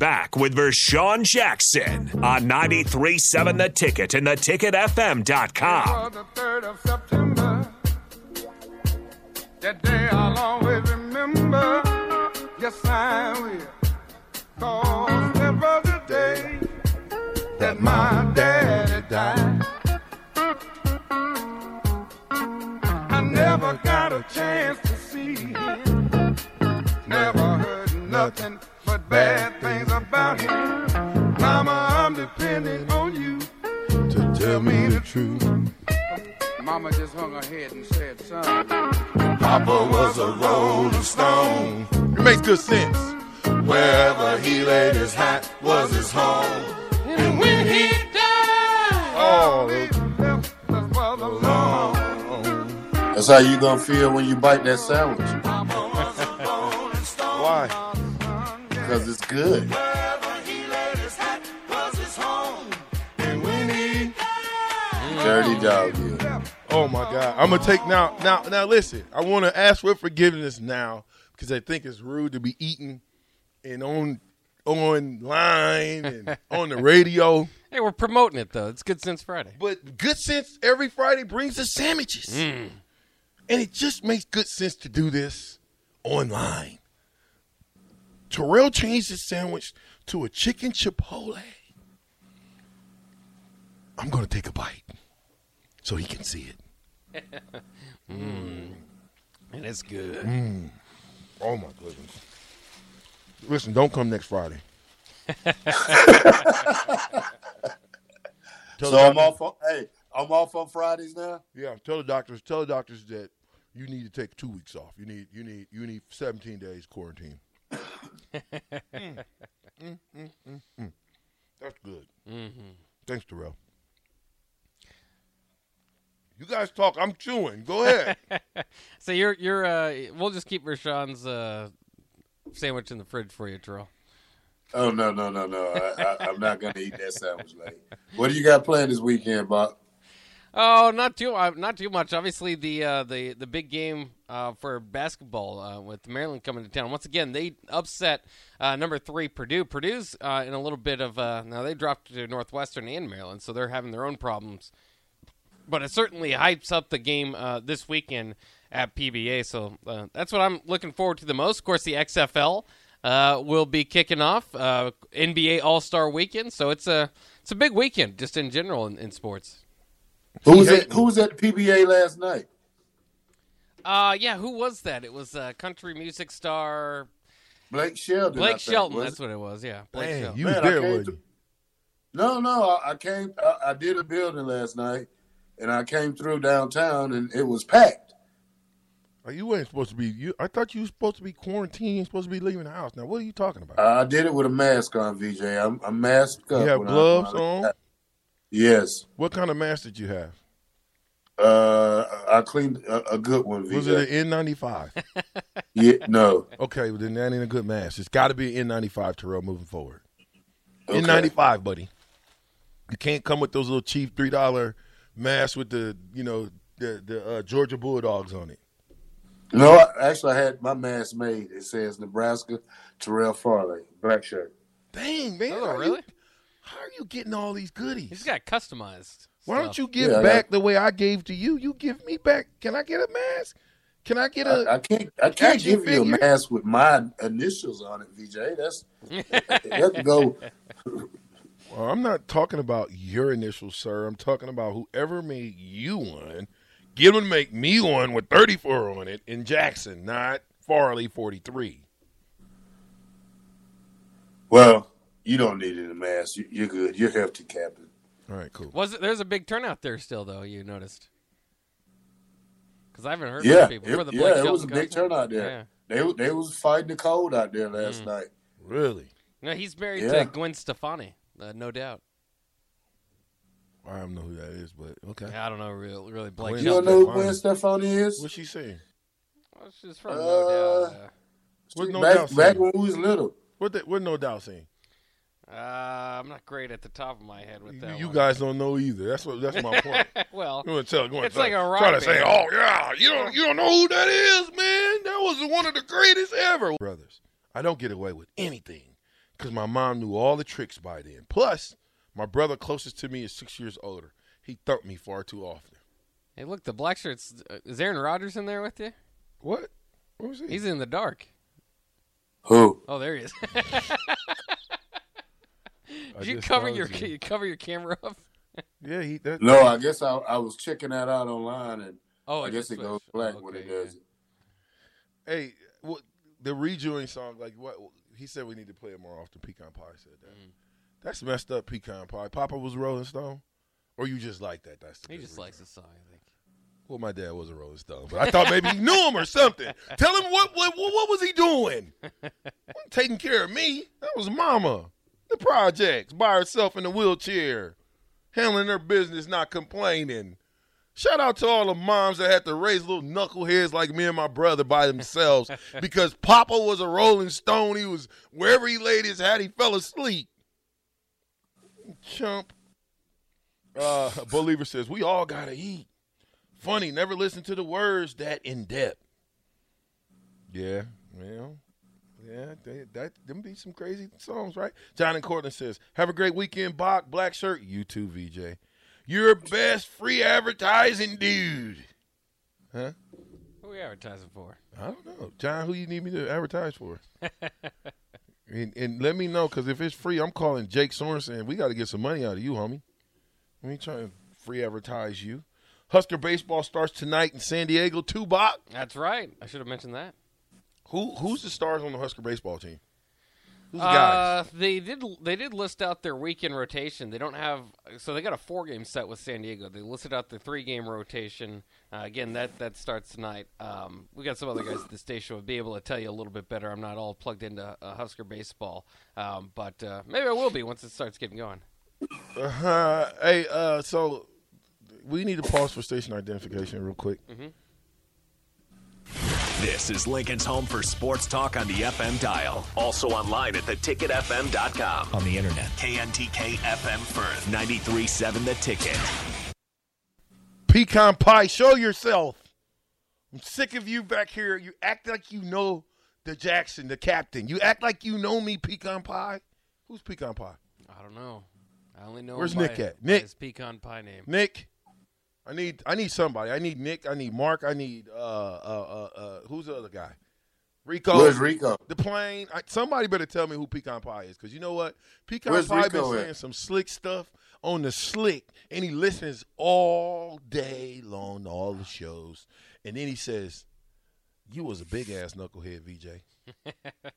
Back with Vershawn Jackson on 93.7 The Ticket and theticketfm.com. the 3rd of September. That day I'll always remember. Yes, I will. Cause day that my daddy died. I never got a chance to see him. Never heard nothing but bad things about him. Mama, I'm depending on you to tell me the truth. Mama just hung her head and said, son. Papa was a rolling stone. It makes good sense. Wherever he laid his hat was his home. And when he died, oh, he left us the. That's how you gonna feel when you bite that sandwich. Because it's good. Wherever he laid his hat was his home. And when he Dirty dog. Yeah. Oh my God! I'm gonna take now. Now, now, listen. I want to ask for forgiveness now because I think it's rude to be eating and on online and on the radio. Hey, we're promoting it though. It's Good Sense Friday. But good sense every Friday brings the sandwiches, mm. and it just makes good sense to do this online. Terrell changed his sandwich to a chicken chipotle. I'm gonna take a bite so he can see it. And it's good. Mm. Oh my goodness. Listen, don't come next Friday. Tell So I'm off. On, hey, I'm off on Fridays now. Yeah, tell the doctors. Tell the doctors that you need to take two weeks off. You need you need you need 17 days quarantine. Mm. Mm, mm, mm, mm. That's good. Thanks, Terrell. You guys talk. I'm chewing. Go ahead. So you're you're uh we'll just keep Rashawn's uh sandwich in the fridge for you, Terrell. Oh no no no no! I, I, I'm not gonna eat that sandwich. Like, what do you got planned this weekend, Bob? Oh, not too uh, not too much. Obviously, the uh, the the big game uh, for basketball uh, with Maryland coming to town. Once again, they upset uh, number three Purdue. Purdue's uh, in a little bit of now they dropped to Northwestern and Maryland, so they're having their own problems. But it certainly hypes up the game this weekend at PBA. So that's what I'm looking forward to the most. Of course, the XFL will be kicking off NBA All Star Weekend. So it's a it's a big weekend just in general in, in sports. Who was at Who was at PBA last night? Uh, yeah, who was that? It was uh, country music star Blake Shelton. Blake think, Shelton. That's it? what it was. Yeah, Blake Man, Shelton. you Man, I there, came wasn't to- you? No, no. I, I came. I, I did a building last night, and I came through downtown, and it was packed. Oh, you weren't supposed to be. You, I thought you were supposed to be quarantined. Supposed to be leaving the house. Now, what are you talking about? I did it with a mask on, VJ. I'm, I'm masked up. you have when I- gloves I- on. Yes. What kind of mask did you have? Uh, I cleaned a, a good one, VJ. Was it an N95? yeah, no. okay, well, then that ain't a good mask. It's got to be an N95, Terrell, moving forward. Okay. N95, buddy. You can't come with those little cheap three dollar masks with the you know the the uh, Georgia Bulldogs on it. No, I, actually, I had my mask made. It says Nebraska, Terrell Farley, black shirt. Dang, man. Oh, really? You, how are you getting all these goodies? He's got customized. Why don't you give Yeah, back got- the way I gave to you? You give me back. Can I get a mask? Can I get a? I, I can't. I can't action give you a mask with my initials on it, VJ. That's that to go. Well, I'm not talking about your initials, sir. I'm talking about whoever made you one. Get them to make me one with 34 on it in Jackson, not Farley 43. Well, you don't need any mask. You, you're good. You're healthy, Captain. All right, cool. Was it? There's a big turnout there still, though. You noticed? Because I haven't heard Yeah, from people it, the Blake yeah, it was a Shelton big concert. turnout there. They they was fighting the cold out there last night. Really? No, he's married Yeah. to Gwen Stefani, uh, no doubt. I don't know who that is, but okay. Yeah, I don't know really, really Blake Gwen You don't know who Stefani. Gwen Stefani is? What's she saying? Well, she's from Uh, no doubt. Uh, What no back, doubt back saying? when we was little. What the, what no doubt saying? Uh, I'm not great at the top of my head with that. you one. guys don't know either. That's what. That's my point. well, You want to tell? You want It's to like a rock try to say, "Oh yeah, you don't you don't know who that is, man? That was one of the greatest ever." Brothers, I don't get away with anything because my mom knew all the tricks by then. Plus, my brother closest to me is six years older. He thumped me far too often. hey, look, the black shirts. Uh, is Aaron Rodgers in there with you? What? What was he? He's in the dark. Who? Oh, there he is. I Did you cover your you. you cover your camera up? Yeah, he. That, No, I guess I, I was checking that out online, and Oh, I it guess just it goes switched. black Okay, when it yeah. does it. Hey, what the rejoin song? Like what he said, we need to play it more often. Pecan Pie said that. Mm. That's messed up. Pecan Pie. Papa was Rolling Stone, or you just like that? That's the He just reason. likes the song, I think. Well, my dad was a Rolling Stone, but I thought maybe he knew him or something. Tell him what what what, what was he doing? Wasn't taking care of me. That was Mama. The projects by herself in a wheelchair, handling her business, not complaining. Shout out to all the moms that had to raise little knuckleheads like me and my brother by themselves because Papa was a Rolling Stone. He was wherever he laid his hat, he fell asleep. Chump. Uh, Believer says we all gotta eat. Funny, never listen to the words that in depth. Yeah, well, yeah, they, that them be some crazy songs, right? John and Cortland says, "Have a great weekend, Bach. Black shirt, you too, VJ. You're best free advertising dude." Huh? Who are we advertising for? I don't know, John. Who you need me to advertise for? and, and let me know because if it's free, I'm calling Jake Sorensen. We got to get some money out of you, homie. Let me try to free advertise you. Husker baseball starts tonight in San Diego. Two Bach. That's right. I should have mentioned that. Who who's the stars on the Husker baseball team? Who's the guys? Uh, they did. They did list out their weekend rotation. They don't have. So they got a four game set with San Diego. They listed out the three game rotation. Uh, again, that that starts tonight. Um, we got some other guys at the station will be able to tell you a little bit better. I'm not all plugged into uh, Husker baseball, um, but uh, maybe I will be once it starts getting going. Uh, hey, uh, so we need to pause for station identification real quick. This is Lincoln's home for sports talk on the FM dial. Also online at theticketfm.com. on the internet. KNTK FM Firth, 93.7 The Ticket. Pecan pie, show yourself. I'm sick of you back here. You act like you know the Jackson, the captain. You act like you know me, pecan pie. Who's pecan pie? I don't know. I only know. Where's him Nick by- at? by Nick. his pecan pie name. Nick. I need I need somebody. I need Nick. I need Mark. I need uh uh uh, uh who's the other guy? Rico. Where's Rico? The plane. I, somebody better tell me who Pecan Pie is, because you know what? Pecan Where's Pie been Rico at? saying some slick stuff on the slick, and he listens all day long to all the shows, and then he says, "You was a big ass knucklehead, VJ."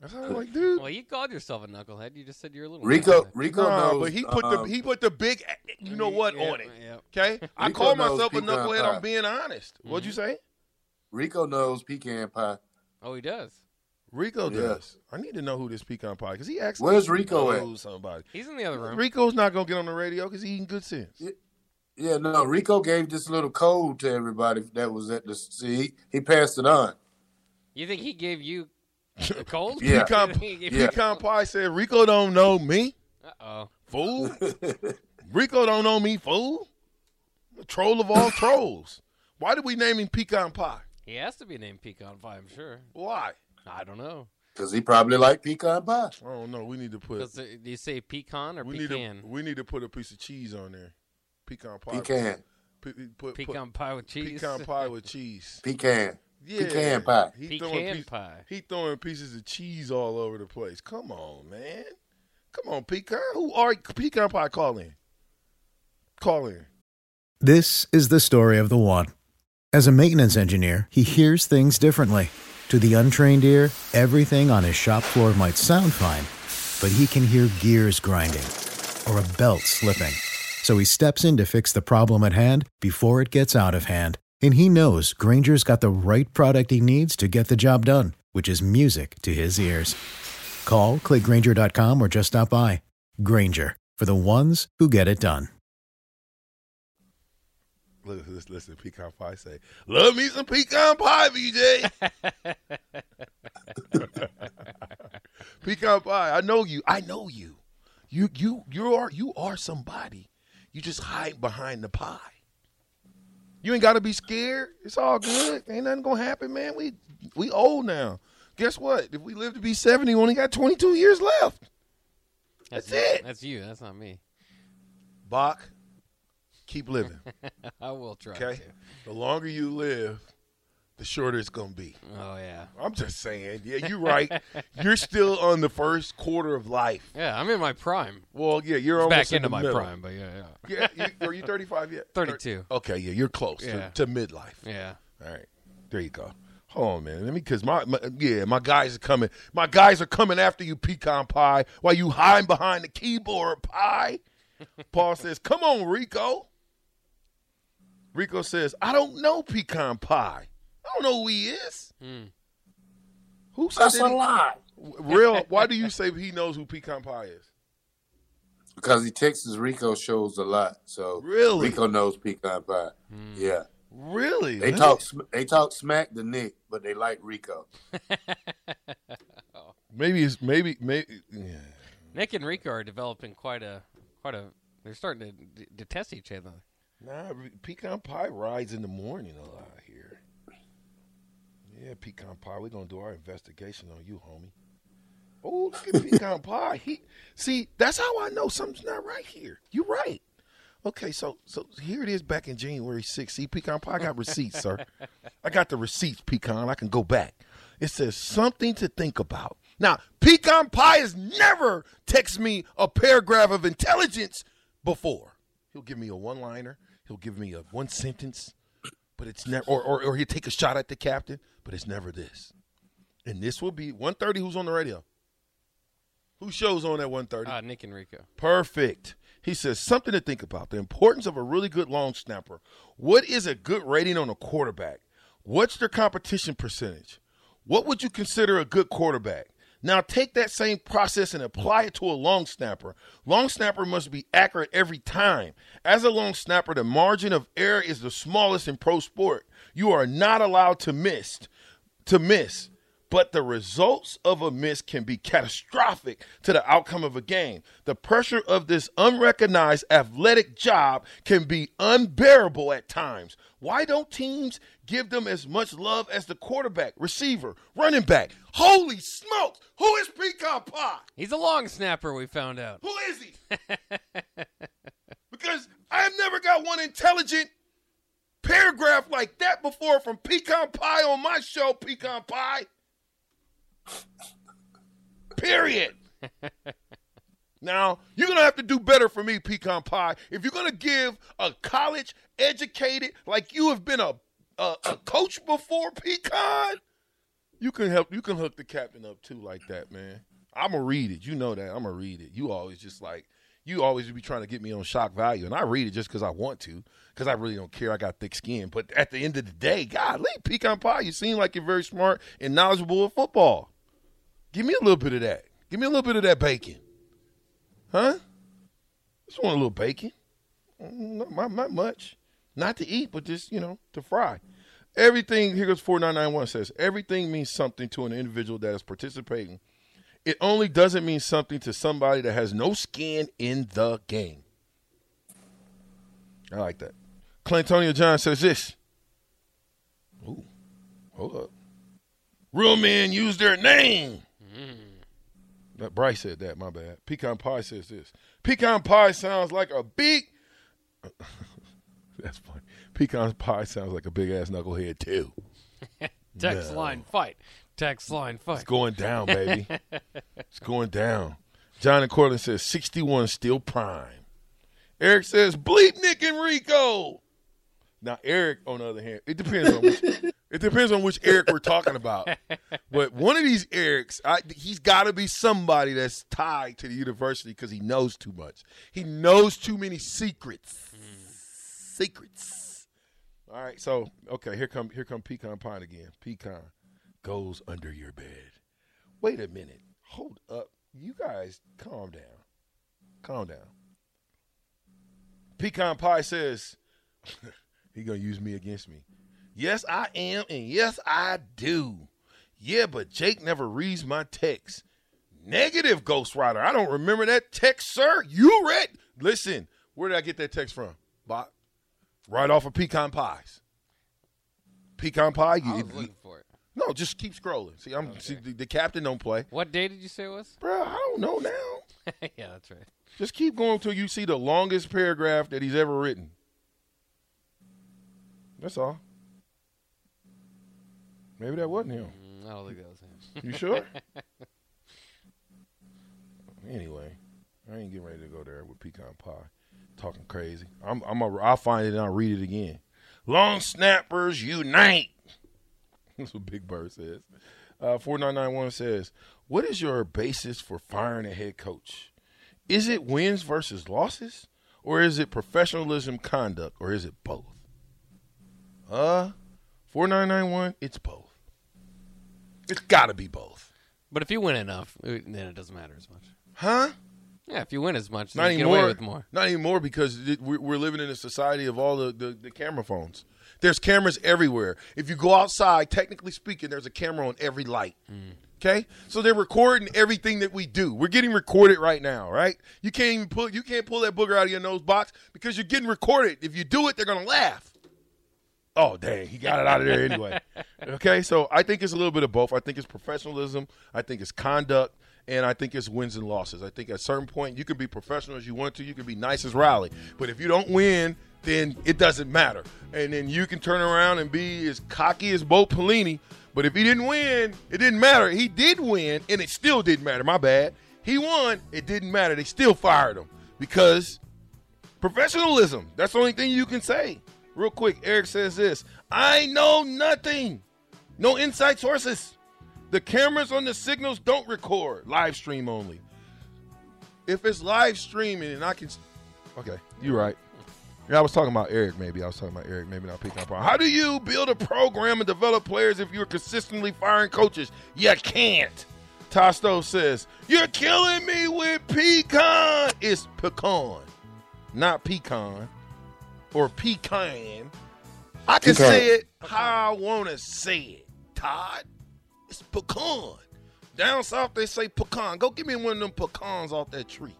That's how I'm like, dude. Well, you called yourself a knucklehead. You just said you're a little Rico, knucklehead. Rico Nah, knows. but he put the um, he put the big, you know what, Yeah, on it. yeah. Okay, I Rico call myself a knucklehead. Pie. I'm being honest. What'd you say? Rico knows pecan pie. Oh, he does. Rico Yeah. does. I need to know who this pecan pie because he acts. Where's Rico at? Somebody. He's in the other room. Rico's not gonna get on the radio because he eating good sense. Yeah, no, Rico gave this little code to everybody that was at the. See, he, he passed it on. You think he gave you a cold? Yeah. Pecan, He gave Yeah. pecan pie said Rico don't know me, Uh oh. fool. Rico don't know me, fool. The troll of all trolls. Why did we name him pecan pie? He has to be named pecan pie, I'm sure. Why? I don't know. Because he probably like pecan pie. I don't know. We need to put. Does do you say pecan or we need pecan? to. We need to put a piece of cheese on there. Pecan pie. Pecan. Pe- put, put pecan pie with cheese. Pecan pie with cheese. Pecan. Yeah. Pecan pie. He Pecan throwing piece- pie. He throwing pieces of cheese all over the place. Come on, man. Come on, pecan. Who are pecan pie? Call in. Call in. This is the story of the one. As a maintenance engineer, he hears things differently. To the untrained ear, everything on his shop floor might sound fine, but he can hear gears grinding or a belt slipping. So he steps in to fix the problem at hand before it gets out of hand. And he knows Grainger's got the right product he needs to get the job done, which is music to his ears. Call, clickgrainger.com, or just stop by. Grainger, for the ones who get it done. Listen, listen, listen, pecan pie say, "Love me some pecan pie, VJ." pecan pie. I know you. I know you. You you you are you are somebody. You just hide behind the pie. You ain't got to be scared. It's all good. Ain't nothing gonna happen, man. We we old now. Guess what? If we live to be seventy, we only got twenty two years left. That's you. it. That's you. That's not me. Bach, keep living. I will try. Okay. to. The longer you live, the shorter it's gonna be. Oh yeah. I'm just saying. Yeah, you're right. you're still on the first quarter of life. Yeah, I'm in my prime. Well, yeah, you're almost Back in into my middle. prime, but yeah, yeah. Yeah, you, are you 35 yet? 32. Okay, yeah, you're close Yeah. to, to midlife. Yeah. All right, there you go. Hold on, man. Let me, cause my, my yeah, my guys are coming. My guys are coming after you, pecan pie. While you hiding behind the keyboard, pie. Paul says, "Come on, Rico." Rico says, "I don't know pecan pie. I don't know who he is." Hmm. Who said That's that a he- lie. Real? Why do you say he knows who pecan pie is? Because he Texas Rico shows a lot. So Really? Rico knows pecan pie. Hmm. Yeah. Really? They Let talk they talk smack to Nick, but they like Rico. Oh. Maybe it's maybe maybe. Yeah. Nick and Rico are developing quite a quite a. They're starting to d- detest each other. Nah, pecan pie rides in the morning a lot here. Pecan pie. We're gonna do our investigation on you, homie. Oh, look at pecan pie. He see, that's how I know something's not right here. You're right. Okay, so so here it is back in January 6th. See, pecan pie I got receipts, sir. I got the receipts, pecan. I can go back. It says something to think about. Now, pecan pie has never texted me a paragraph of intelligence before. He'll give me a one liner. He'll give me a one sentence, but it's never or, or or he'll take a shot at the captain, but it's never this. And this will be 130 who's on the radio. Who shows on at 130? Uh, Nick and Rico. Perfect. He says something to think about. The importance of a really good long snapper. What is a good rating on a quarterback? What's their competition percentage? What would you consider a good quarterback? Now take that same process and apply it to a long snapper. Long snapper must be accurate every time. As a long snapper, the margin of error is the smallest in pro sport. You are not allowed to miss to miss, but the results of a miss can be catastrophic to the outcome of a game. The pressure of this unrecognized athletic job can be unbearable at times. Why don't teams give them as much love as the quarterback, receiver, running back? Holy smokes! Who is Pecan Pie? He's a long snapper. We found out. Who is he? because I have never got one intelligent paragraph like that before from Pecan Pie on my show, Pecan Pie. Period. now, you're going to have to do better for me, Pecan Pie. If you're going to give a college educated, like you have been a, a, a coach before, Pecan, you can help. You can hook the captain up too, like that, man. I'm gonna read it. You know that. I'm gonna read it. You always just like you always be trying to get me on shock value, and I read it just because I want to, because I really don't care. I got thick skin. But at the end of the day, God, leave pecan pie. You seem like you're very smart and knowledgeable of football. Give me a little bit of that. Give me a little bit of that bacon, huh? Just want a little bacon. Mm, Not, not much. Not to eat, but just you know to fry. Everything here goes four nine nine one says everything means something to an individual that is participating. It only doesn't mean something to somebody that has no skin in the game. I like that. Clantonio John says this. Ooh. Hold up. Real men use their name. That Bryce said that. My bad. Pecan pie says this. Pecan pie sounds like a big. That's funny. Pecan pie sounds like a big ass knucklehead too. Text No. line fight. Text line fight. It's going down, baby. it's going down. John and Cortland says 61 still prime. Eric says bleep Nick and Rico. Now Eric, on the other hand, it depends on which it depends on which Eric we're talking about. But one of these Erics, I, he's got to be somebody that's tied to the university because he knows too much. He knows too many secrets. Secrets. All right, so okay, here come here come pecan pie again. Pecan goes under your bed. Wait a minute. Hold up. You guys calm down. Calm down. Pecan Pie says he gonna use me against me. Yes, I am, and yes, I do. Yeah, but Jake never reads my text. Negative Ghost Rider. I don't remember that text, sir. You read. Listen, where did I get that text from? Bot. Right off of Pecan Pies. Pecan Pie. I You, was looking for it. no, just keep scrolling. See, I'm see, the, the captain don't play, What day did you say it was? bro. I don't know now. yeah, that's right. Just keep going until you see the longest paragraph that he's ever written. That's all. Maybe that wasn't him. Mm, I don't think that was him. You sure? anyway, I ain't getting ready to go there with pecan pie, talking crazy. I'm, I'm a, I'll find it and I'll read it again. Long snappers unite. That's what Big Bird says. Uh, 4991 says, What is your basis for firing a head coach? Is it wins versus losses? Or is it professionalism conduct? Or is it both? Uh, 4991, it's both. It's got to be both. But if you win enough, it- then it doesn't matter as much. Huh? Yeah, if you win as much, then Not you get away with more. Not anymore because we're, we're living in a society of all the, the, the camera phones. There's cameras everywhere. If you go outside, technically speaking, there's a camera on every light. Okay, so they're recording everything that we do. We're getting recorded right now, right? You can't even pull you can't pull that booger out of your nose box because you're getting recorded. If you do it, they're gonna laugh. Oh dang, he got it out of there anyway. okay, so I think it's a little bit of both. I think it's professionalism. I think it's conduct. And I think it's wins and losses. I think at a certain point you can be professional as you want to. You can be nice as Riley. But if you don't win, then it doesn't matter. And then you can turn around and be as cocky as Bo Pelini. But if he didn't win, it didn't matter. He did win, and it still didn't matter. My bad. He won, it didn't matter. They still fired him because professionalism. That's the only thing you can say. Real quick, Eric says this I know nothing. No inside sources. The cameras on the signals don't record. Live stream only. If it's live streaming and I can. Okay, you're right. Yeah, I was talking about Eric, maybe. I was talking about Eric, maybe not picking up on. How do you build a program and develop players if you're consistently firing coaches? You can't. Tosto says, You're killing me with pecan. It's pecan, not pecan or pecan. I can Pecan. say it how I want to say it, Todd. It's pecan. Down south, they say pecan. Go give me one of them pecans off that tree.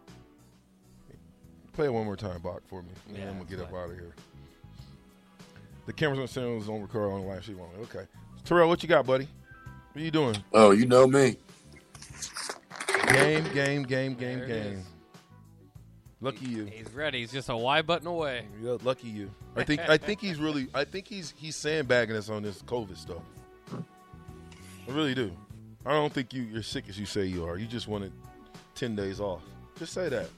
Play it one more time, Bach, for me. And Yeah, then I'm going to get that's up out of here. The cameras on sounds on record on the live stream only. Okay. Terrell, what you got, buddy? What are you doing? Oh, you know me. Game, game, game, game, game. Is. Lucky you. He's ready. He's just a Y button away. Yeah, lucky you. I think I think he's really I think he's he's sandbagging us on this COVID stuff. I really do. I don't think you you're sick as you say you are. You just wanted ten days off. Just say that.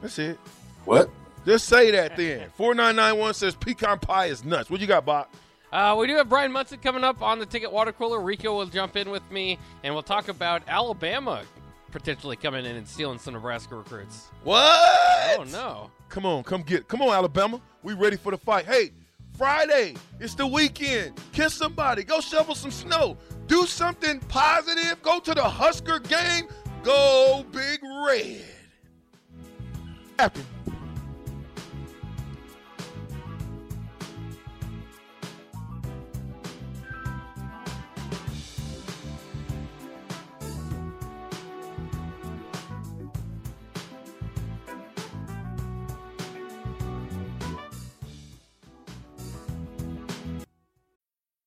That's it. What? Just say that then. Four nine nine one says pecan pie is nuts. What you got, Bob? Uh, we do have Brian Munson coming up on the ticket water cooler. Rico will jump in with me, and we'll talk about Alabama potentially coming in and stealing some Nebraska recruits. What? Oh no! Come on, come get. Come on, Alabama. We ready for the fight. Hey, Friday. It's the weekend. Kiss somebody. Go shovel some snow. Do something positive. Go to the Husker game. Go Big Red. After